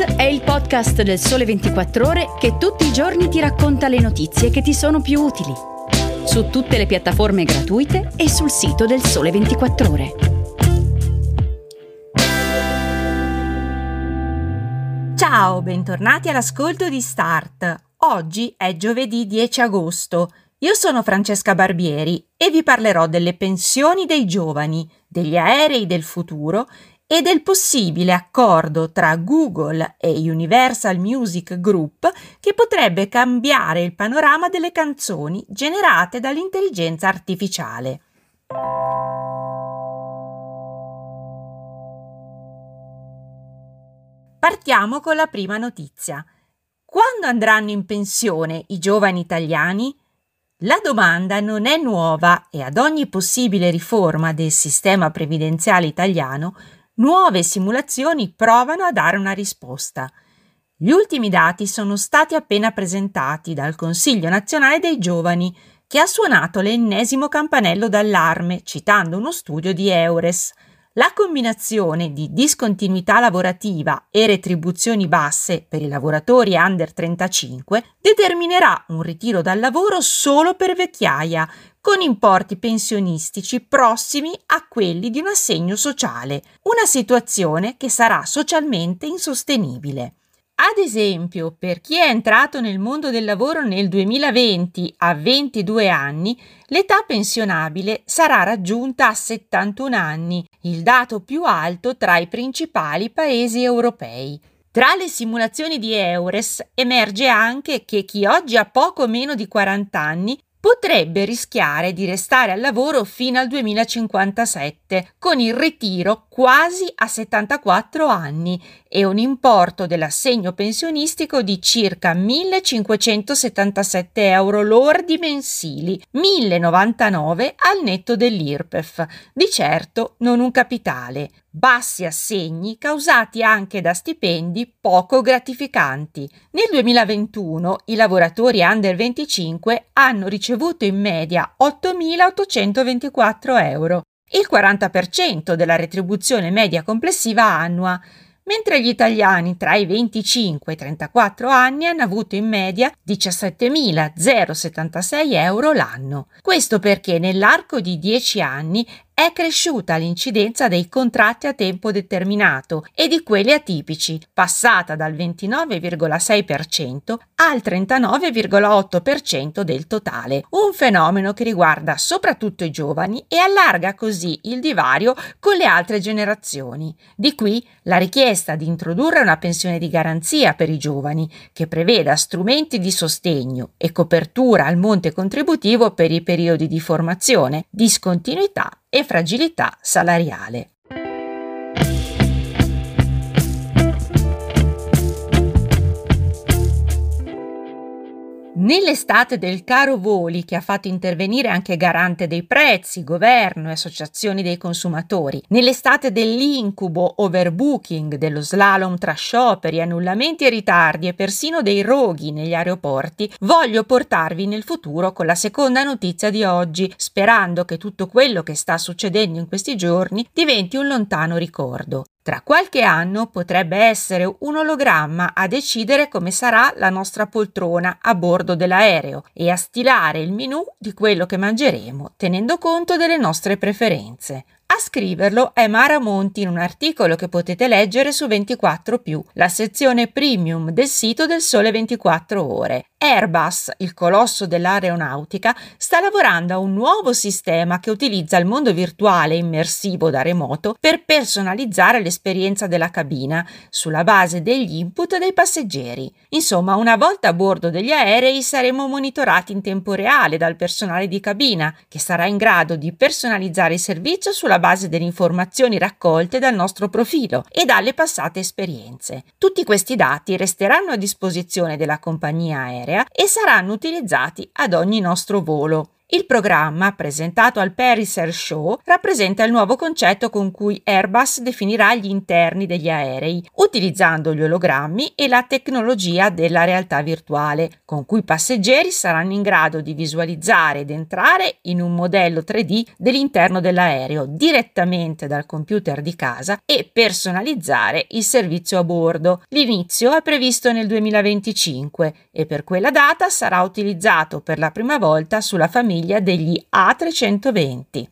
È il podcast del Sole 24 Ore che tutti i giorni ti racconta le notizie che ti sono più utili. Su tutte le piattaforme gratuite e sul sito del Sole 24 Ore. Ciao, bentornati all'ascolto di Start. Oggi è giovedì 10 agosto. Io sono Francesca Barbieri e vi parlerò delle pensioni dei giovani, degli aerei del futuro e del possibile accordo tra Google e Universal Music Group che potrebbe cambiare il panorama delle canzoni generate dall'intelligenza artificiale. Partiamo con la prima notizia. Quando andranno in pensione i giovani italiani? La domanda non è nuova e ad ogni possibile riforma del sistema previdenziale italiano nuove simulazioni provano a dare una risposta. Gli ultimi dati sono stati appena presentati dal Consiglio nazionale dei giovani, che ha suonato l'ennesimo campanello d'allarme citando uno studio di Eures. La combinazione di discontinuità lavorativa e retribuzioni basse per i lavoratori under 35 determinerà un ritiro dal lavoro solo per vecchiaia, con importi pensionistici prossimi a quelli di un assegno sociale, una situazione che sarà socialmente insostenibile. Ad esempio, per chi è entrato nel mondo del lavoro nel 2020 a 22 anni, l'età pensionabile sarà raggiunta a 71 anni, il dato più alto tra i principali paesi europei. Tra le simulazioni di Eures emerge anche che chi oggi ha poco meno di 40 anni potrebbe rischiare di restare al lavoro fino al 2057, con il ritiro quasi a 74 anni e un importo dell'assegno pensionistico di circa 1.577 euro lordi mensili, 1.099 al netto dell'IRPEF, di certo non un capitale bassi assegni causati anche da stipendi poco gratificanti. Nel 2021 i lavoratori under 25 hanno ricevuto in media 8.824 euro, il 40% della retribuzione media complessiva annua, mentre gli italiani tra i 25 e i 34 anni hanno avuto in media 17.076 euro l'anno. Questo perché nell'arco di 10 anni è cresciuta l'incidenza dei contratti a tempo determinato e di quelli atipici, passata dal 29,6% al 39,8% del totale, un fenomeno che riguarda soprattutto i giovani e allarga così il divario con le altre generazioni. Di qui la richiesta di introdurre una pensione di garanzia per i giovani, che preveda strumenti di sostegno e copertura al monte contributivo per i periodi di formazione, discontinuità e fragilità salariale. Nell'estate del caro voli, che ha fatto intervenire anche garante dei prezzi, governo e associazioni dei consumatori, nell'estate dell'incubo overbooking, dello slalom tra scioperi, annullamenti e ritardi e persino dei roghi negli aeroporti, voglio portarvi nel futuro con la seconda notizia di oggi, sperando che tutto quello che sta succedendo in questi giorni diventi un lontano ricordo. Tra qualche anno potrebbe essere un ologramma a decidere come sarà la nostra poltrona a bordo dell'aereo e a stilare il menù di quello che mangeremo, tenendo conto delle nostre preferenze. Scriverlo è Mara Monti in un articolo che potete leggere su 24 la sezione premium del sito del Sole 24 Ore. Airbus, il colosso dell'aeronautica, sta lavorando a un nuovo sistema che utilizza il mondo virtuale immersivo da remoto per personalizzare l'esperienza della cabina sulla base degli input dei passeggeri. Insomma, una volta a bordo degli aerei saremo monitorati in tempo reale dal personale di cabina, che sarà in grado di personalizzare il servizio sulla base delle informazioni raccolte dal nostro profilo e dalle passate esperienze. Tutti questi dati resteranno a disposizione della compagnia aerea e saranno utilizzati ad ogni nostro volo. Il programma, presentato al Paris Air Show, rappresenta il nuovo concetto con cui Airbus definirà gli interni degli aerei, utilizzando gli ologrammi e la tecnologia della realtà virtuale, con cui i passeggeri saranno in grado di visualizzare ed entrare in un modello 3D dell'interno dell'aereo direttamente dal computer di casa e personalizzare il servizio a bordo. L'inizio è previsto nel 2025 e per quella data sarà utilizzato per la prima volta sulla famiglia famiglia degli A320.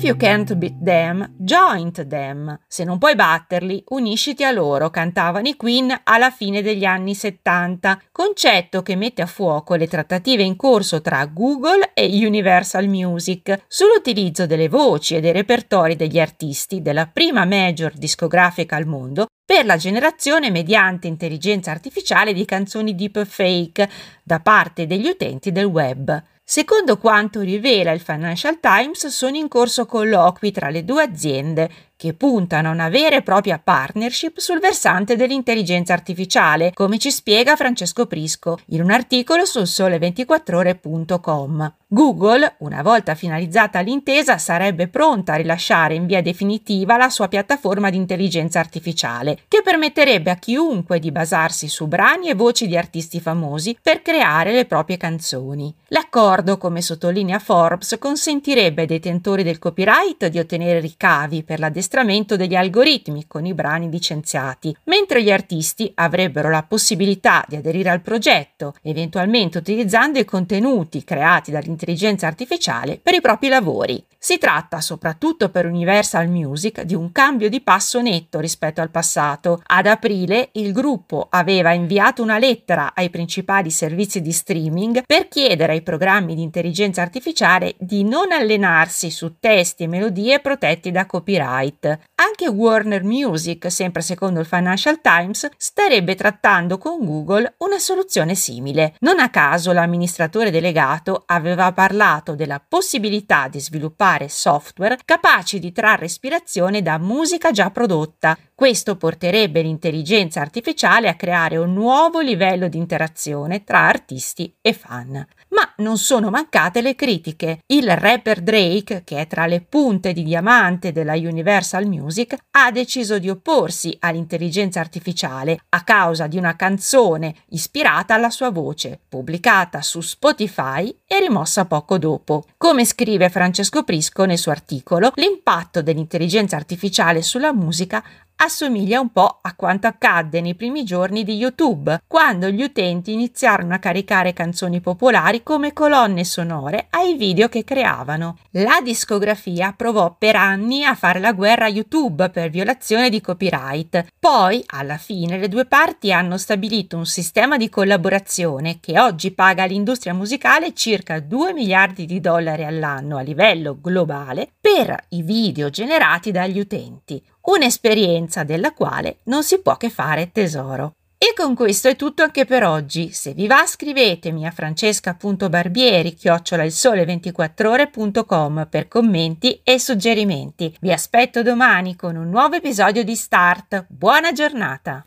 If you can't beat them, join them. Se non puoi batterli, unisciti a loro, cantavano i Queen alla fine degli anni 70, concetto che mette a fuoco le trattative in corso tra Google e Universal Music sull'utilizzo delle voci e dei repertori degli artisti della prima major discografica al mondo per la generazione mediante intelligenza artificiale di canzoni deepfake da parte degli utenti del web. Secondo quanto rivela il Financial Times, sono in corso colloqui tra le due aziende che puntano a una vera e propria partnership sul versante dell'intelligenza artificiale, come ci spiega Francesco Prisco in un articolo sul sole24ore.com. Google, una volta finalizzata l'intesa, sarebbe pronta a rilasciare in via definitiva la sua piattaforma di intelligenza artificiale, che permetterebbe a chiunque di basarsi su brani e voci di artisti famosi per creare le proprie canzoni. L'accordo, come sottolinea Forbes, consentirebbe ai detentori del copyright di ottenere ricavi per la l'addestramento degli algoritmi con i brani licenziati, mentre gli artisti avrebbero la possibilità di aderire al progetto, eventualmente utilizzando i contenuti creati dall'intelligenza artificiale per i propri lavori. Si tratta, soprattutto per Universal Music, di un cambio di passo netto rispetto al passato. Ad aprile il gruppo aveva inviato una lettera ai principali servizi di streaming per chiedere ai programmi di intelligenza artificiale di non allenarsi su testi e melodie protetti da copyright. Anche Warner Music, sempre secondo il Financial Times, starebbe trattando con Google una soluzione simile. Non a caso l'amministratore delegato aveva parlato della possibilità di sviluppare software capaci di trarre ispirazione da musica già prodotta. Questo porterebbe l'intelligenza artificiale a creare un nuovo livello di interazione tra artisti e fan. Ma non sono mancate le critiche. Il rapper Drake, che è tra le punte di diamante della Universal Music, ha deciso di opporsi all'intelligenza artificiale a causa di una canzone ispirata alla sua voce, pubblicata su Spotify e rimossa poco dopo. Come scrive Francesco Prisco nel suo articolo, l'impatto dell'intelligenza artificiale sulla musica assomiglia un po' a quanto accadde nei primi giorni di YouTube, quando gli utenti iniziarono a caricare canzoni popolari come colonne sonore ai video che creavano. La discografia provò per anni a fare la guerra a YouTube per violazione di copyright. Poi, alla fine, le due parti hanno stabilito un sistema di collaborazione che oggi paga all'industria musicale circa 2 miliardi di dollari all'anno a livello globale per i video generati dagli utenti un'esperienza della quale non si può che fare tesoro. E con questo è tutto anche per oggi. Se vi va scrivetemi a francesca.barbieri chiocciola il sole 24 ore.com per commenti e suggerimenti. Vi aspetto domani con un nuovo episodio di Start. Buona giornata!